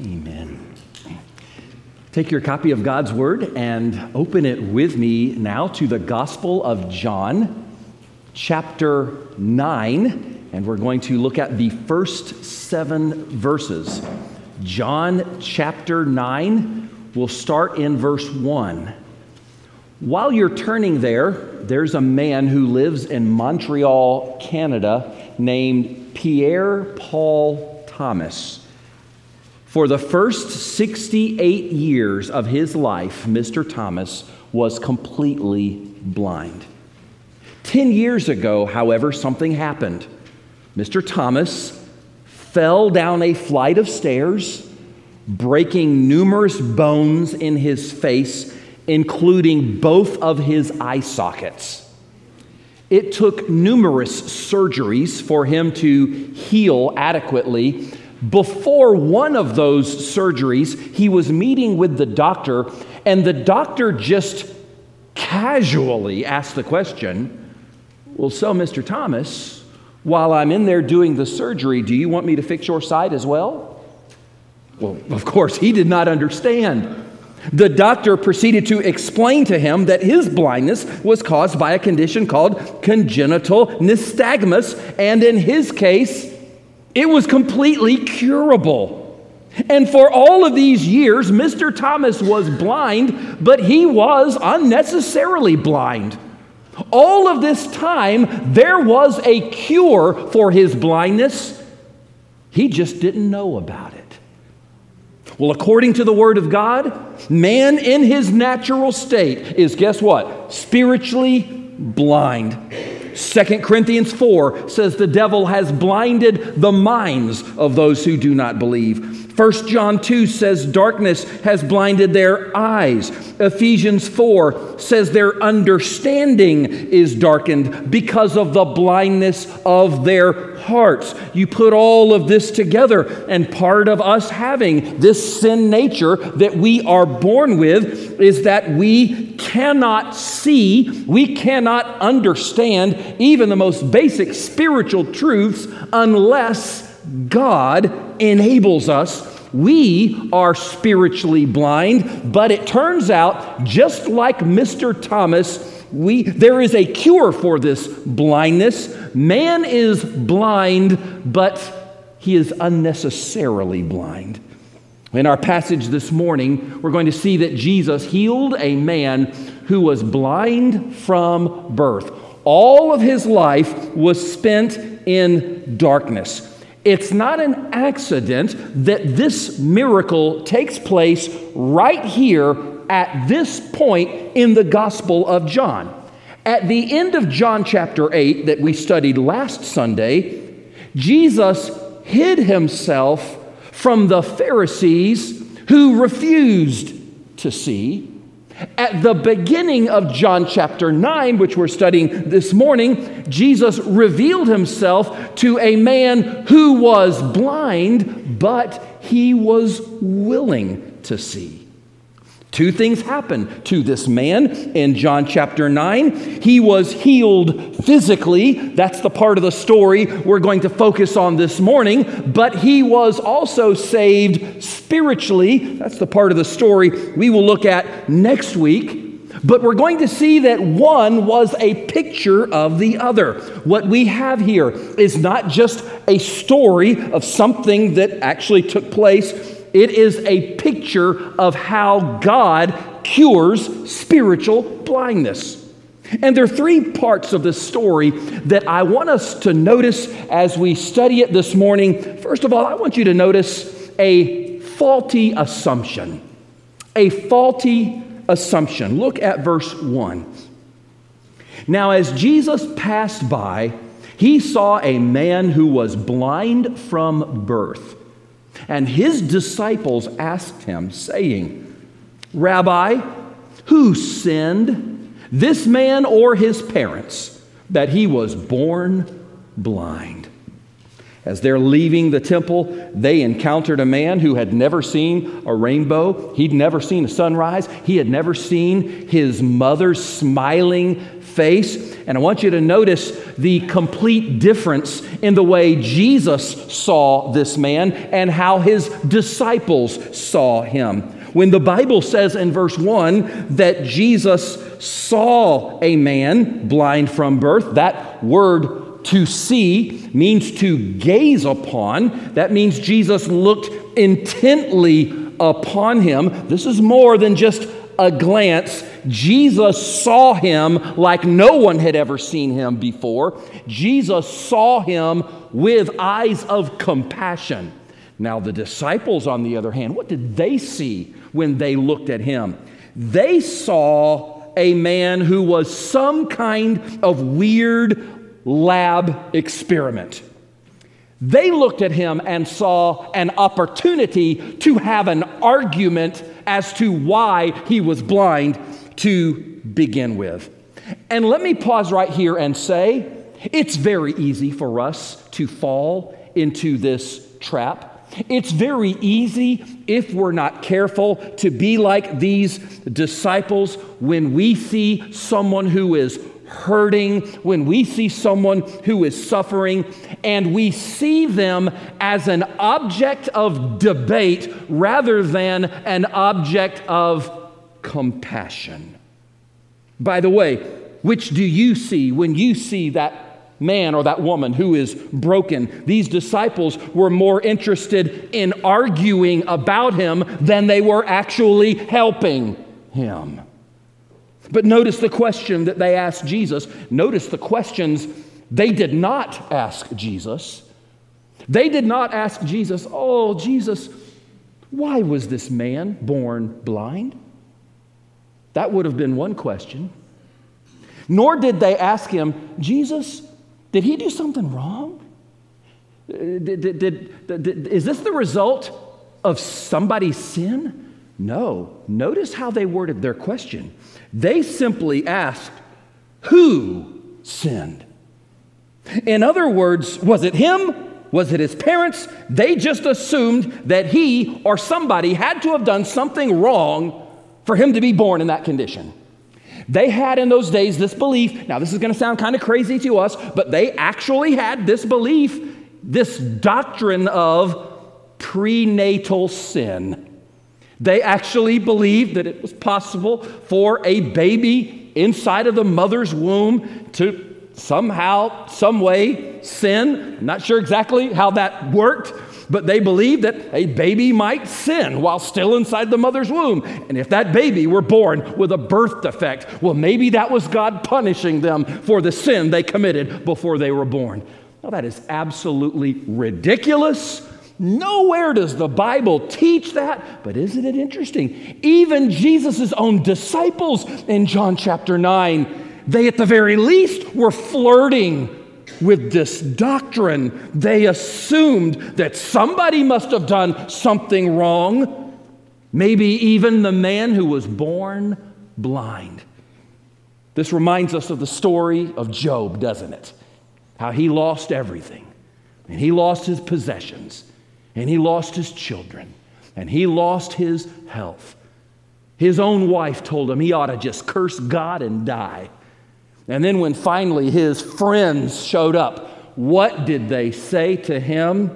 Amen. Take your copy of God's Word and open it with me now to the Gospel of John, chapter 9, and we're going to look at the first seven verses. John chapter 9, we'll start in verse 1. While you're turning there, there's a man who lives in Montreal, Canada, named Pierre Paul Thomas. For the first 68 years of his life, Mr. Thomas was completely blind. Ten years ago, however, something happened. Mr. Thomas fell down a flight of stairs, breaking numerous bones in his face, including both of his eye sockets. It took numerous surgeries for him to heal adequately before one of those surgeries, he was meeting with the doctor, and the doctor just casually asked the question Well, so, Mr. Thomas, while I'm in there doing the surgery, do you want me to fix your sight as well? Well, of course, he did not understand. The doctor proceeded to explain to him that his blindness was caused by a condition called congenital nystagmus, and in his case, it was completely curable. And for all of these years, Mr. Thomas was blind, but he was unnecessarily blind. All of this time, there was a cure for his blindness. He just didn't know about it. Well, according to the Word of God, man in his natural state is, guess what? Spiritually blind. 2 Corinthians 4 says the devil has blinded the minds of those who do not believe. 1 John 2 says darkness has blinded their eyes. Ephesians 4 says their understanding is darkened because of the blindness of their hearts. You put all of this together, and part of us having this sin nature that we are born with is that we cannot see, we cannot understand even the most basic spiritual truths unless God enables us. We are spiritually blind, but it turns out, just like Mr. Thomas, we, there is a cure for this blindness. Man is blind, but he is unnecessarily blind. In our passage this morning, we're going to see that Jesus healed a man who was blind from birth. All of his life was spent in darkness. It's not an accident that this miracle takes place right here at this point in the Gospel of John. At the end of John chapter 8, that we studied last Sunday, Jesus hid himself from the Pharisees who refused to see. At the beginning of John chapter 9, which we're studying this morning, Jesus revealed himself to a man who was blind, but he was willing to see. Two things happened to this man in John chapter 9. He was healed physically. That's the part of the story we're going to focus on this morning. But he was also saved spiritually. That's the part of the story we will look at next week. But we're going to see that one was a picture of the other. What we have here is not just a story of something that actually took place it is a picture of how God cures spiritual blindness. And there are three parts of this story that I want us to notice as we study it this morning. First of all, I want you to notice a faulty assumption. A faulty assumption. Look at verse 1. Now, as Jesus passed by, he saw a man who was blind from birth. And his disciples asked him, saying, Rabbi, who sinned, this man or his parents, that he was born blind? As they're leaving the temple, they encountered a man who had never seen a rainbow. He'd never seen a sunrise. He had never seen his mother's smiling face. And I want you to notice the complete difference in the way Jesus saw this man and how his disciples saw him. When the Bible says in verse 1 that Jesus saw a man blind from birth, that word to see means to gaze upon. That means Jesus looked intently upon him. This is more than just a glance. Jesus saw him like no one had ever seen him before. Jesus saw him with eyes of compassion. Now, the disciples, on the other hand, what did they see when they looked at him? They saw a man who was some kind of weird lab experiment. They looked at him and saw an opportunity to have an argument as to why he was blind to begin with. And let me pause right here and say it's very easy for us to fall into this trap. It's very easy, if we're not careful, to be like these disciples when we see someone who is hurting, when we see someone who is suffering, and we see them as an object of debate rather than an object of compassion. By the way, which do you see when you see that man or that woman who is broken. These disciples were more interested in arguing about him than they were actually helping him. But notice the question that they asked Jesus. Notice the questions they did not ask Jesus. They did not ask Jesus, Oh, Jesus, why was this man born blind? That would have been one question. Nor did they ask him, Jesus, did he do something wrong? Did, did, did, is this the result of somebody's sin? No. Notice how they worded their question. They simply asked, Who sinned? In other words, was it him? Was it his parents? They just assumed that he or somebody had to have done something wrong for him to be born in that condition. They had in those days this belief. Now, this is going to sound kind of crazy to us, but they actually had this belief, this doctrine of prenatal sin. They actually believed that it was possible for a baby inside of the mother's womb to somehow, some way sin. I'm not sure exactly how that worked, but they believed that a baby might sin while still inside the mother's womb. And if that baby were born with a birth defect, well, maybe that was God punishing them for the sin they committed before they were born. Now, that is absolutely ridiculous Nowhere does the Bible teach that, but isn't it interesting? Even Jesus' own disciples in John chapter 9, they at the very least were flirting with this doctrine. They assumed that somebody must have done something wrong, maybe even the man who was born blind. This reminds us of the story of Job, doesn't it? How he lost everything and he lost his possessions and he lost his children, and he lost his health. His own wife told him he ought to just curse God and die. And then, when finally his friends showed up, what did they say to him?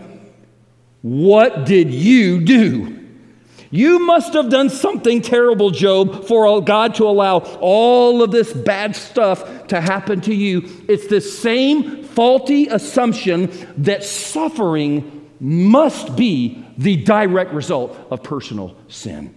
What did you do? You must have done something terrible, Job, for God to allow all of this bad stuff to happen to you. It's the same faulty assumption that suffering must be the direct result of personal sin.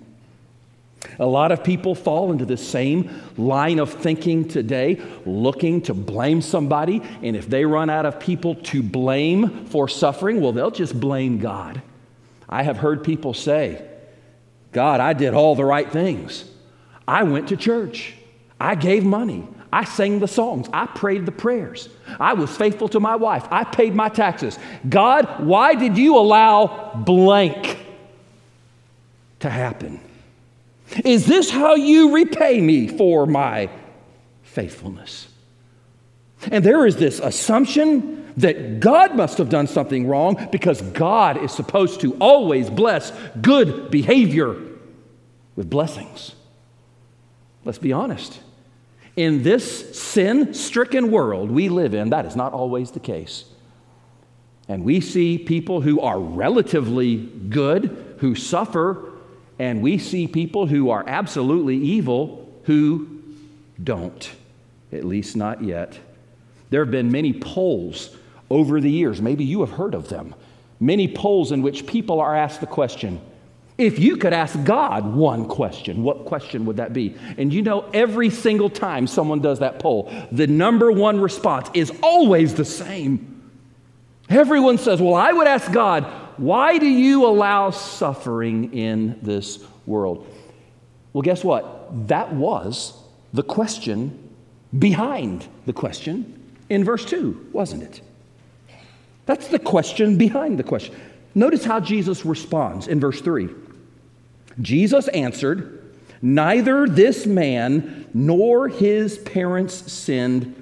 A lot of people fall into the same line of thinking today, looking to blame somebody. And if they run out of people to blame for suffering, well, they'll just blame God. I have heard people say, God, I did all the right things. I went to church. I gave money. I sang the songs. I prayed the prayers. I was faithful to my wife. I paid my taxes. God, why did you allow blank to happen? Is this how you repay me for my faithfulness? And there is this assumption that God must have done something wrong because God is supposed to always bless good behavior with blessings. Let's be honest. In this sin stricken world we live in, that is not always the case. And we see people who are relatively good who suffer, and we see people who are absolutely evil who don't, at least not yet. There have been many polls over the years, maybe you have heard of them, many polls in which people are asked the question if you could ask God one question, what question would that be? And you know, every single time someone does that poll, the number one response is always the same. Everyone says, Well, I would ask God, why do you allow suffering in this world? Well, guess what? That was the question behind the question in verse 2, wasn't it? That's the question behind the question. Notice how Jesus responds in verse 3. Jesus answered, Neither this man nor his parents sinned,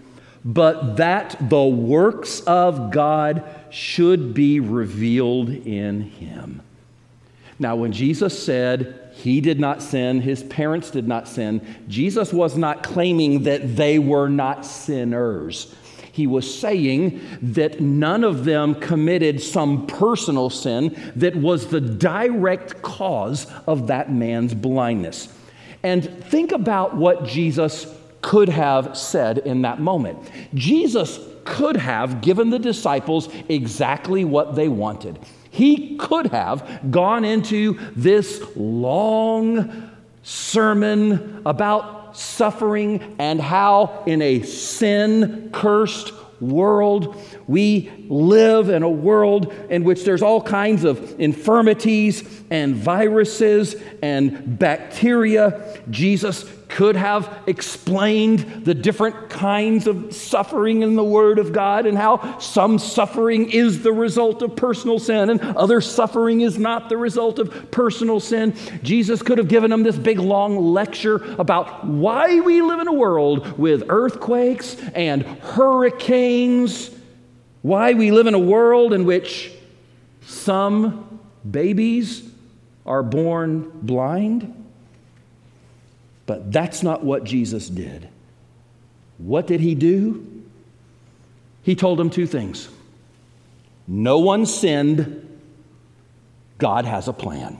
but that the works of God should be revealed in him. Now, when Jesus said he did not sin, his parents did not sin, Jesus was not claiming that they were not sinners. He was saying that none of them committed some personal sin that was the direct cause of that man's blindness. And think about what Jesus could have said in that moment. Jesus could have given the disciples exactly what they wanted. He could have gone into this long sermon about suffering and how, in a sin cursed world, we live in a world in which there's all kinds of infirmities and viruses and bacteria. Jesus could have explained the different kinds of suffering in the Word of God and how some suffering is the result of personal sin and other suffering is not the result of personal sin. Jesus could have given them this big long lecture about why we live in a world with earthquakes and hurricanes, why we live in a world in which some babies are born blind but that's not what Jesus did. What did he do? He told them two things no one sinned, God has a plan.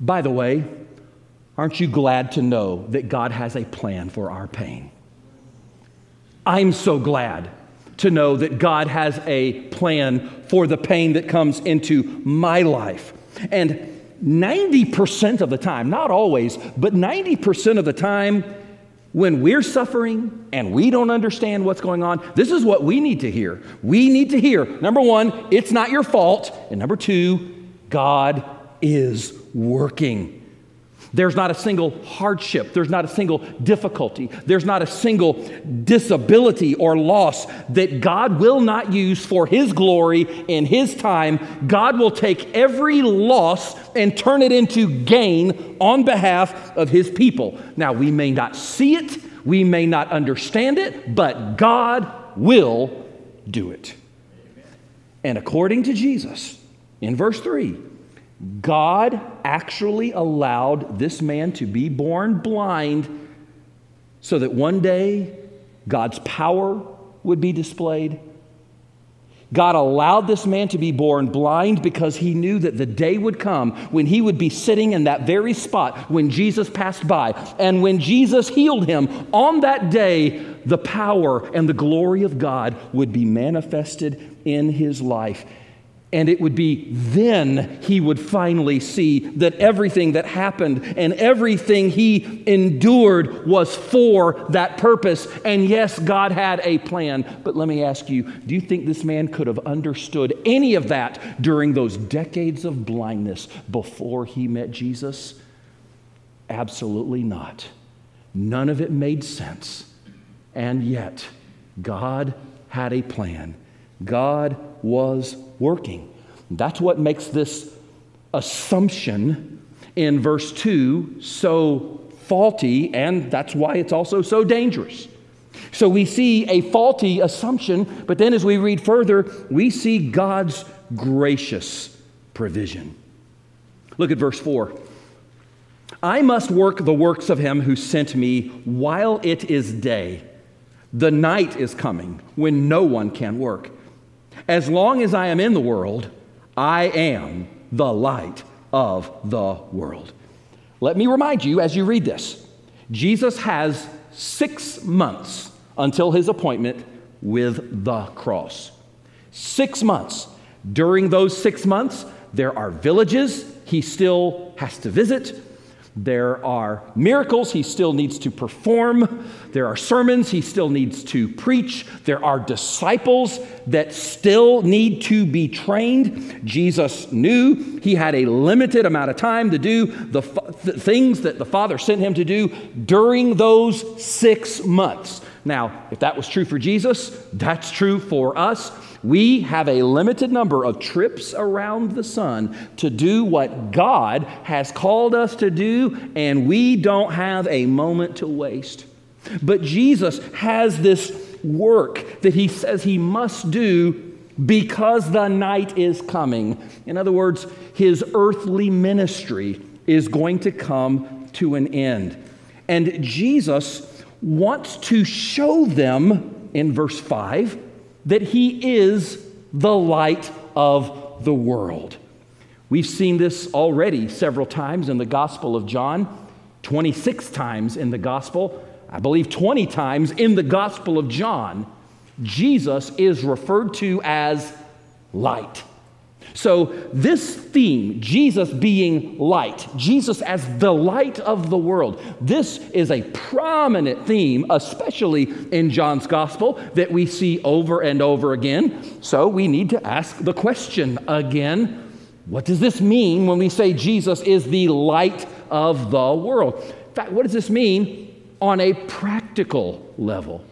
By the way, aren't you glad to know that God has a plan for our pain? I'm so glad to know that God has a plan for the pain that comes into my life. And 90% of the time, not always, but 90% of the time, when we're suffering and we don't understand what's going on, this is what we need to hear. We need to hear number one, it's not your fault. And number two, God is working. There's not a single hardship. There's not a single difficulty. There's not a single disability or loss that God will not use for His glory in His time. God will take every loss and turn it into gain on behalf of His people. Now, we may not see it, we may not understand it, but God will do it. And according to Jesus, in verse 3, God actually allowed this man to be born blind so that one day God's power would be displayed. God allowed this man to be born blind because he knew that the day would come when he would be sitting in that very spot when Jesus passed by. And when Jesus healed him, on that day, the power and the glory of God would be manifested in his life. And it would be then he would finally see that everything that happened and everything he endured was for that purpose. And yes, God had a plan. But let me ask you do you think this man could have understood any of that during those decades of blindness before he met Jesus? Absolutely not. None of it made sense. And yet, God had a plan. God was working. That's what makes this assumption in verse 2 so faulty, and that's why it's also so dangerous. So we see a faulty assumption, but then as we read further, we see God's gracious provision. Look at verse 4. I must work the works of him who sent me while it is day. The night is coming when no one can work. As long as I am in the world, I am the light of the world. Let me remind you as you read this Jesus has six months until his appointment with the cross. Six months. During those six months, there are villages he still has to visit. There are miracles he still needs to perform. There are sermons he still needs to preach. There are disciples that still need to be trained. Jesus knew he had a limited amount of time to do the, the things that the Father sent him to do during those six months. Now, if that was true for Jesus, that's true for us. We have a limited number of trips around the sun to do what God has called us to do, and we don't have a moment to waste. But Jesus has this work that he says he must do because the night is coming. In other words, his earthly ministry is going to come to an end. And Jesus wants to show them in verse 5 that he is the light of the world. We've seen this already several times in the Gospel of John, 26 times in the Gospel, I believe 20 times in the Gospel of John. Jesus is referred to as light. So, this theme, Jesus being light, Jesus as the light of the world, this is a prominent theme, especially in John's gospel, that we see over and over again. So, we need to ask the question again what does this mean when we say Jesus is the light of the world? In fact, what does this mean on a practical level?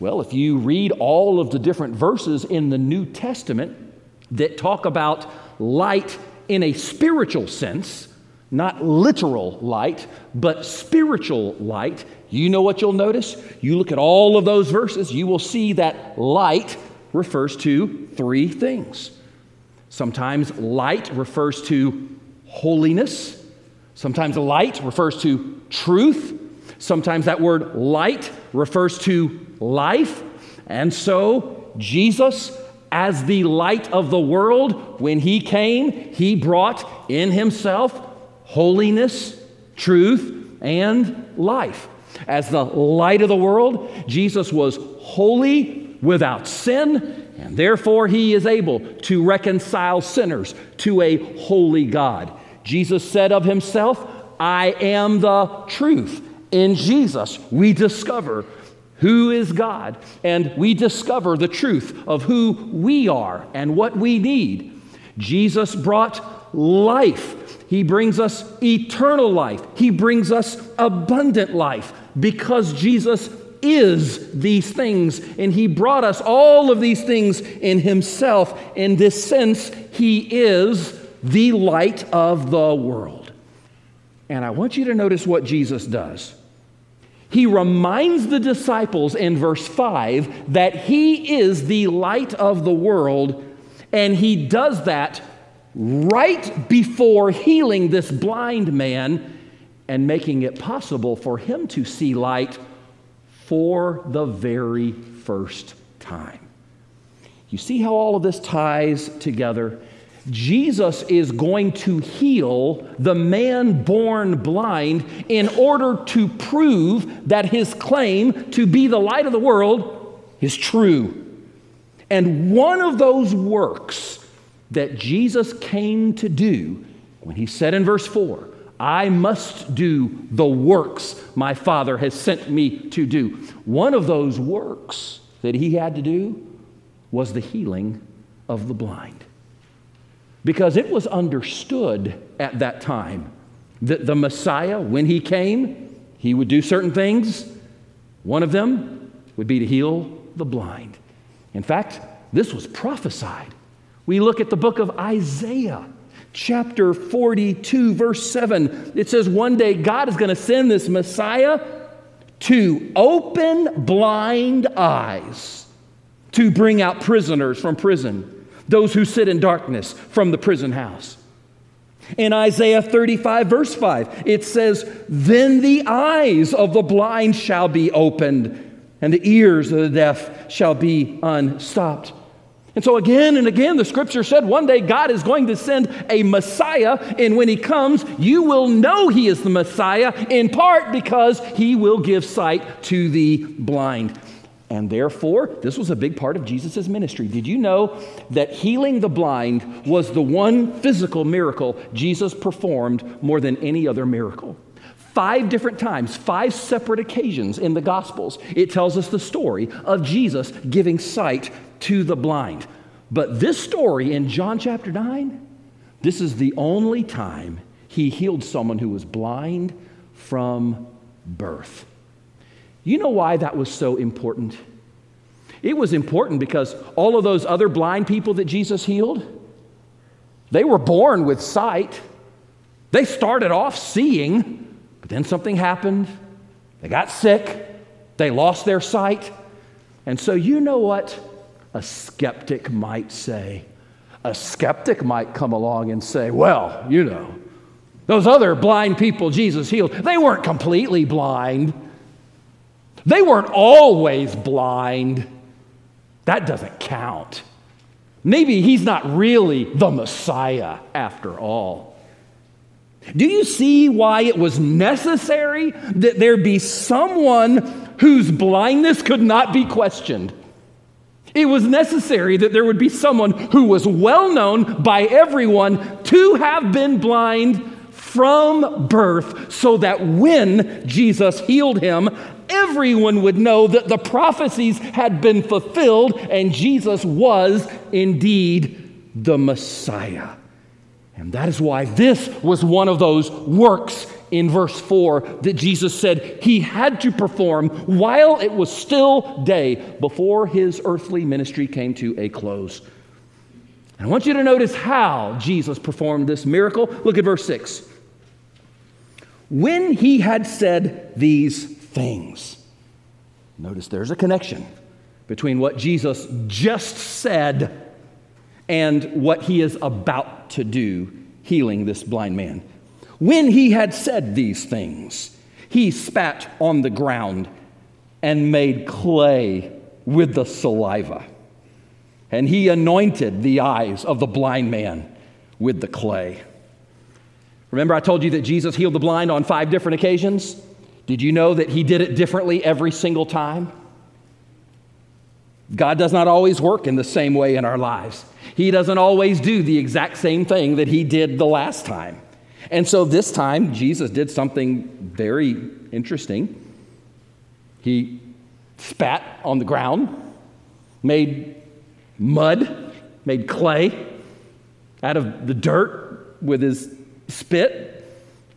Well, if you read all of the different verses in the New Testament, that talk about light in a spiritual sense, not literal light, but spiritual light, you know what you'll notice? You look at all of those verses, you will see that light refers to three things. Sometimes light refers to holiness, sometimes light refers to truth, sometimes that word light refers to life. And so, Jesus as the light of the world, when he came, he brought in himself holiness, truth, and life. As the light of the world, Jesus was holy without sin, and therefore he is able to reconcile sinners to a holy God. Jesus said of himself, I am the truth. In Jesus, we discover who is God, and we discover the truth of who we are and what we need. Jesus brought life. He brings us eternal life. He brings us abundant life because Jesus is these things, and He brought us all of these things in Himself. In this sense, He is the light of the world. And I want you to notice what Jesus does he reminds the disciples in verse 5 that he is the light of the world, and he does that right before healing this blind man and making it possible for him to see light for the very first time. You see how all of this ties together? Jesus is going to heal the man born blind in order to prove that his claim to be the light of the world is true. And one of those works that Jesus came to do when he said in verse 4, I must do the works my Father has sent me to do. One of those works that he had to do was the healing of the blind because it was understood at that time that the Messiah, when he came, he would do certain things. One of them would be to heal the blind. In fact, this was prophesied. We look at the book of Isaiah, chapter 42, verse 7. It says, One day God is going to send this Messiah to open blind eyes, to bring out prisoners from prison, those who sit in darkness from the prison house. In Isaiah 35, verse 5, it says, Then the eyes of the blind shall be opened, and the ears of the deaf shall be unstopped. And so, again and again, the scripture said one day God is going to send a Messiah, and when he comes, you will know he is the Messiah, in part because he will give sight to the blind. And therefore, this was a big part of Jesus' ministry. Did you know that healing the blind was the one physical miracle Jesus performed more than any other miracle? Five different times, five separate occasions in the Gospels, it tells us the story of Jesus giving sight to the blind. But this story in John chapter 9, this is the only time he healed someone who was blind from birth. You know why that was so important? It was important because all of those other blind people that Jesus healed, they were born with sight. They started off seeing, but then something happened. They got sick. They lost their sight. And so, you know what a skeptic might say? A skeptic might come along and say, well, you know, those other blind people Jesus healed, they weren't completely blind. They weren't always blind. That doesn't count. Maybe he's not really the Messiah after all. Do you see why it was necessary that there be someone whose blindness could not be questioned? It was necessary that there would be someone who was well known by everyone to have been blind from birth, so that when Jesus healed him, everyone would know that the prophecies had been fulfilled and Jesus was indeed the Messiah. And that is why this was one of those works in verse 4 that Jesus said he had to perform while it was still day before his earthly ministry came to a close. And I want you to notice how Jesus performed this miracle. Look at verse 6. When he had said these things, notice there's a connection between what Jesus just said and what he is about to do, healing this blind man. When he had said these things, he spat on the ground and made clay with the saliva. And he anointed the eyes of the blind man with the clay. Remember, I told you that Jesus healed the blind on five different occasions? Did you know that he did it differently every single time? God does not always work in the same way in our lives. He doesn't always do the exact same thing that he did the last time. And so this time, Jesus did something very interesting. He spat on the ground, made mud, made clay out of the dirt with his spit.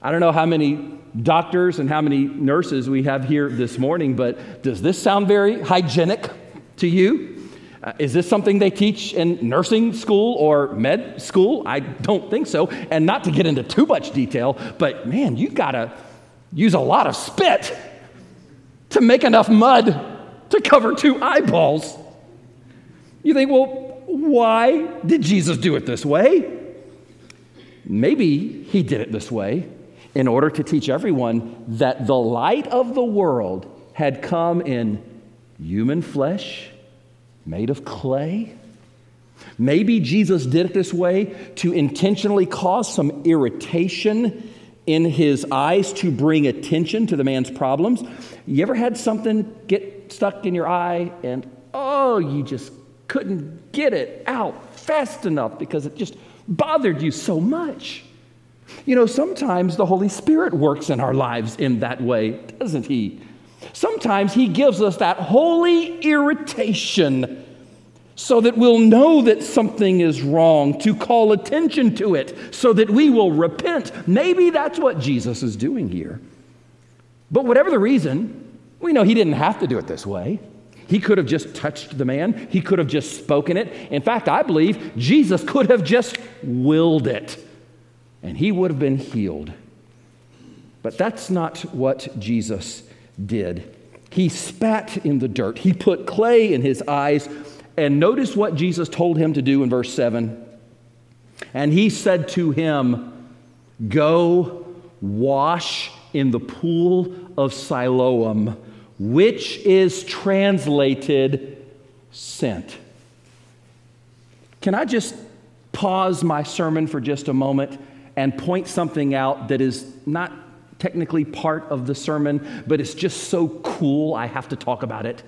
I don't know how many doctors and how many nurses we have here this morning, but does this sound very hygienic to you? Uh, is this something they teach in nursing school or med school? I don't think so. And not to get into too much detail, but man, you gotta use a lot of spit to make enough mud to cover two eyeballs. You think, well, why did Jesus do it this way? Maybe he did it this way in order to teach everyone that the light of the world had come in human flesh made of clay? Maybe Jesus did it this way to intentionally cause some irritation in his eyes to bring attention to the man's problems. You ever had something get stuck in your eye and, oh, you just couldn't get it out fast enough because it just bothered you so much? You know, sometimes the Holy Spirit works in our lives in that way, doesn't He? Sometimes He gives us that holy irritation so that we'll know that something is wrong, to call attention to it, so that we will repent. Maybe that's what Jesus is doing here. But whatever the reason, we know He didn't have to do it this way. He could have just touched the man, He could have just spoken it. In fact, I believe Jesus could have just willed it, and he would have been healed. But that's not what Jesus did. He spat in the dirt, he put clay in his eyes. And notice what Jesus told him to do in verse 7. And he said to him, Go wash in the pool of Siloam, which is translated sent. Can I just pause my sermon for just a moment and point something out that is not technically part of the sermon, but it's just so cool I have to talk about it?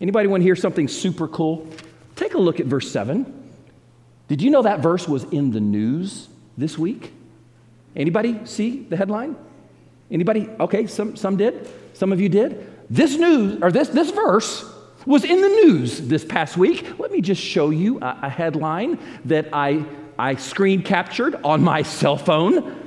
Anybody want to hear something super cool? Take a look at verse 7. Did you know that verse was in the news this week? Anybody see the headline? Anybody? Okay, some, some did. Some of you did. This news, or this, this verse, was in the news this past week. Let me just show you a, a headline that I, I screen captured on my cell phone.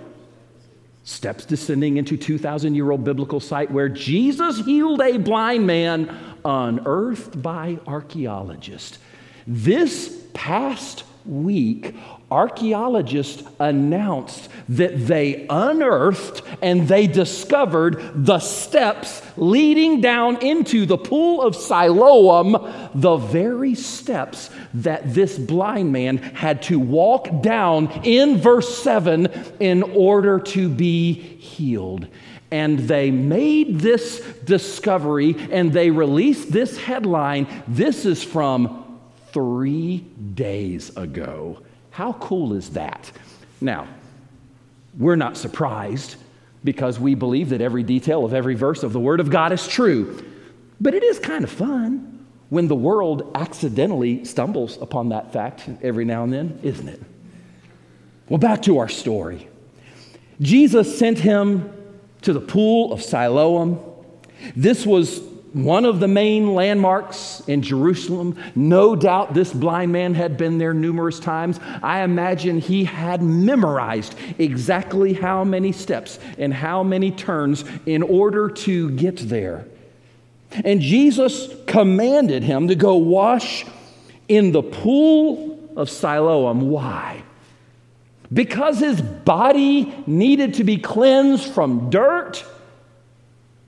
Steps descending into 2,000 year old biblical site where Jesus healed a blind man, unearthed by archaeologists. This past week, archaeologists announced that they unearthed and they discovered the steps leading down into the pool of Siloam, the very steps that this blind man had to walk down in verse 7 in order to be healed. And they made this discovery and they released this headline. This is from three days ago. How cool is that? Now, we're not surprised because we believe that every detail of every verse of the Word of God is true. But it is kind of fun when the world accidentally stumbles upon that fact every now and then, isn't it? Well, back to our story. Jesus sent him to the pool of Siloam. This was one of the main landmarks in Jerusalem. No doubt this blind man had been there numerous times. I imagine he had memorized exactly how many steps and how many turns in order to get there. And Jesus commanded him to go wash in the pool of Siloam. Why? Because his body needed to be cleansed from dirt?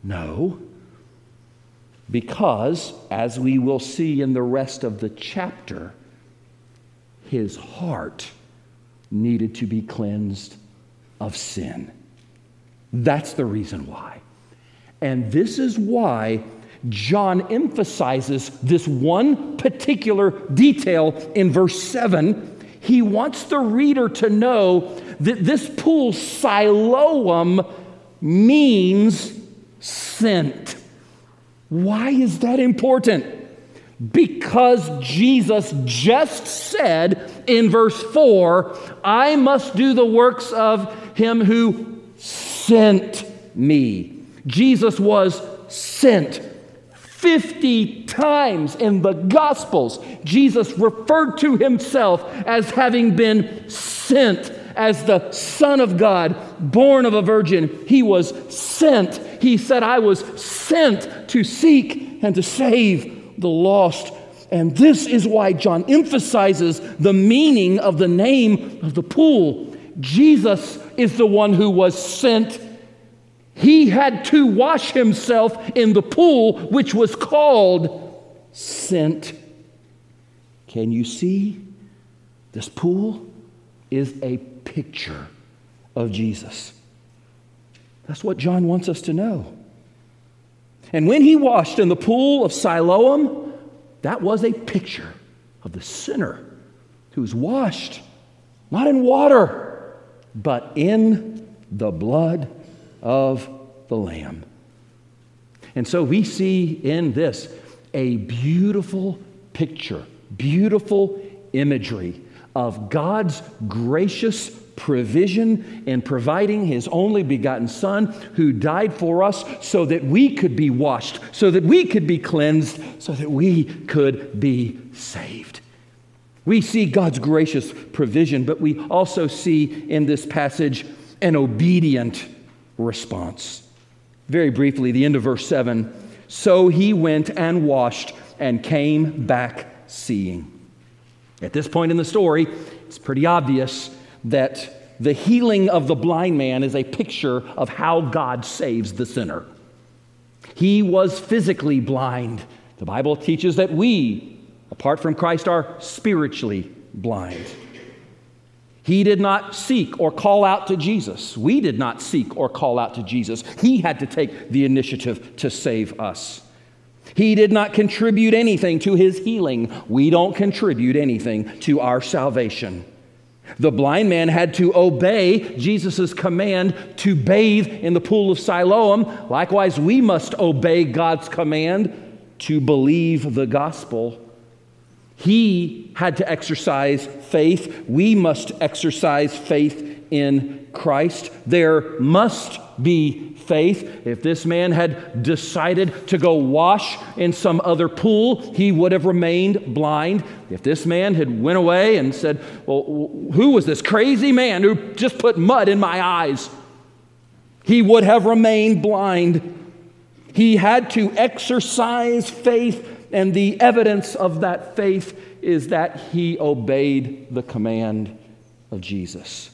No because, as we will see in the rest of the chapter, his heart needed to be cleansed of sin. That's the reason why. And this is why John emphasizes this one particular detail in verse 7. He wants the reader to know that this pool, Siloam, means sent. Why is that important? Because Jesus just said in verse 4, I must do the works of him who sent me. Jesus was sent. 50 times in the Gospels, Jesus referred to himself as having been sent as the Son of God, born of a virgin. He was sent. He said, I was sent to seek and to save the lost. And this is why John emphasizes the meaning of the name of the pool. Jesus is the one who was sent. He had to wash himself in the pool, which was called sent. Can you see? This pool is a picture of Jesus. That's what John wants us to know. And when he washed in the pool of Siloam, that was a picture of the sinner who was washed, not in water, but in the blood of the Lamb. And so we see in this a beautiful picture, beautiful imagery of God's gracious provision and providing his only begotten Son who died for us so that we could be washed, so that we could be cleansed, so that we could be saved. We see God's gracious provision, but we also see in this passage an obedient response. Very briefly, the end of verse 7 So he went and washed and came back seeing. At this point in the story, it's pretty obvious that the healing of the blind man is a picture of how God saves the sinner. He was physically blind. The Bible teaches that we, apart from Christ, are spiritually blind. He did not seek or call out to Jesus. We did not seek or call out to Jesus. He had to take the initiative to save us. He did not contribute anything to his healing. We don't contribute anything to our salvation. The blind man had to obey Jesus' command to bathe in the pool of Siloam. Likewise, we must obey God's command to believe the gospel. He had to exercise faith. We must exercise faith in Christ. There must be faith. If this man had decided to go wash in some other pool, he would have remained blind. If this man had went away and said, "Well, who was this crazy man who just put mud in my eyes?" He would have remained blind. He had to exercise faith, and the evidence of that faith is that he obeyed the command of Jesus.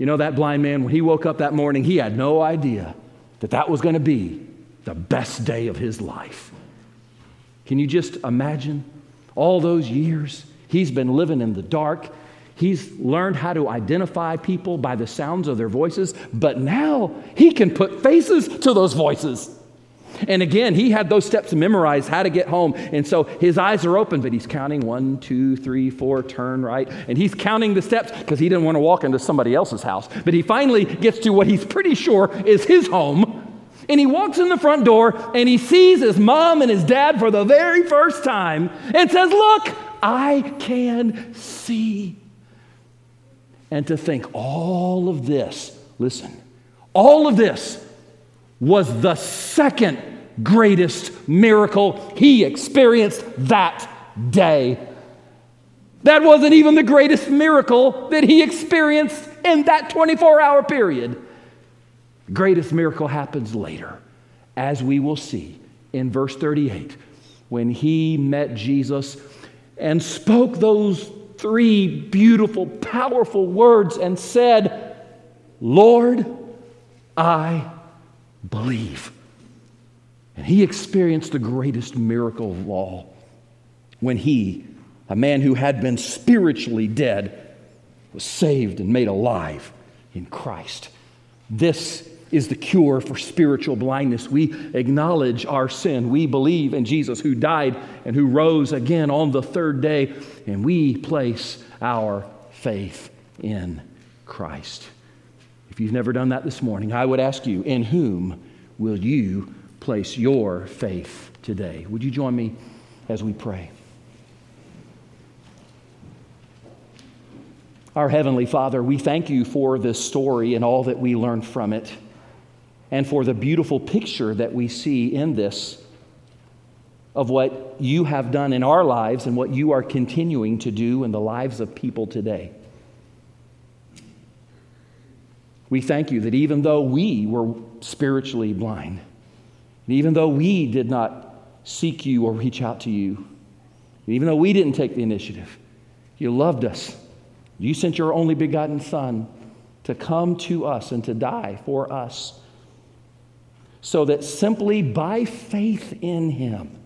You know, that blind man, when he woke up that morning, he had no idea that that was going to be the best day of his life. Can you just imagine all those years he's been living in the dark? He's learned how to identify people by the sounds of their voices, but now he can put faces to those voices. And again, he had those steps memorized how to get home. And so his eyes are open, but he's counting one, two, three, four, turn right. And he's counting the steps because he didn't want to walk into somebody else's house. But he finally gets to what he's pretty sure is his home. And he walks in the front door and he sees his mom and his dad for the very first time and says, Look, I can see. And to think all of this, listen, all of this was the second greatest miracle he experienced that day. That wasn't even the greatest miracle that he experienced in that 24 hour period. The greatest miracle happens later, as we will see in verse 38, when he met Jesus and spoke those three beautiful, powerful words and said, Lord, I believe. And he experienced the greatest miracle of all when he, a man who had been spiritually dead, was saved and made alive in Christ. This is the cure for spiritual blindness. We acknowledge our sin. We believe in Jesus who died and who rose again on the third day, and we place our faith in Christ. If you've never done that this morning, I would ask you, in whom will you place your faith today? Would you join me as we pray? Our Heavenly Father, we thank you for this story and all that we learn from it, and for the beautiful picture that we see in this of what you have done in our lives and what you are continuing to do in the lives of people today. We thank you that even though we were spiritually blind, and even though we did not seek you or reach out to you, even though we didn't take the initiative, you loved us. You sent your only begotten Son to come to us and to die for us, so that simply by faith in Him,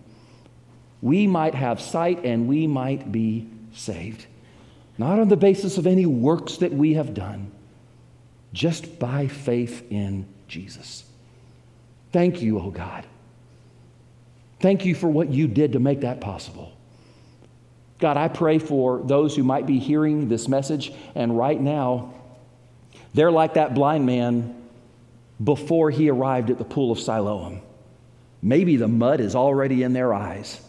we might have sight and we might be saved. Not on the basis of any works that we have done just by faith in Jesus. Thank you, oh God. Thank you for what you did to make that possible. God, I pray for those who might be hearing this message, and right now, they're like that blind man before he arrived at the pool of Siloam. Maybe the mud is already in their eyes,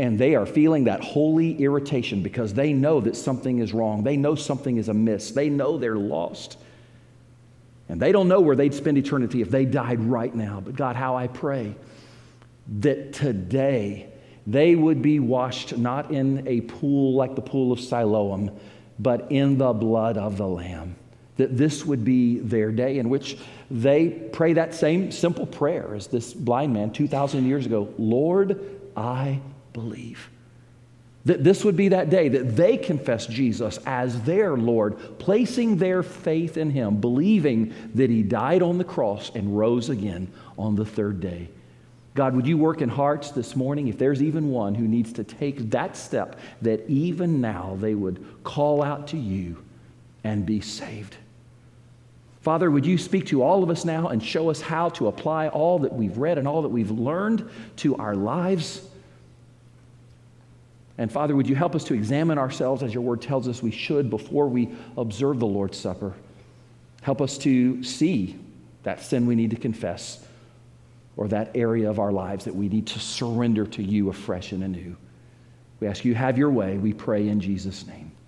and they are feeling that holy irritation because they know that something is wrong. They know something is amiss. They know they're lost. And they don't know where they'd spend eternity if they died right now. But God, how I pray that today they would be washed not in a pool like the pool of Siloam, but in the blood of the Lamb. That this would be their day in which they pray that same simple prayer as this blind man 2,000 years ago Lord, I believe. That this would be that day that they confess Jesus as their Lord, placing their faith in Him, believing that He died on the cross and rose again on the third day. God, would you work in hearts this morning if there's even one who needs to take that step, that even now they would call out to you and be saved? Father, would you speak to all of us now and show us how to apply all that we've read and all that we've learned to our lives? And Father, would you help us to examine ourselves as your word tells us we should before we observe the Lord's Supper? Help us to see that sin we need to confess or that area of our lives that we need to surrender to you afresh and anew. We ask you have your way. We pray in Jesus' name.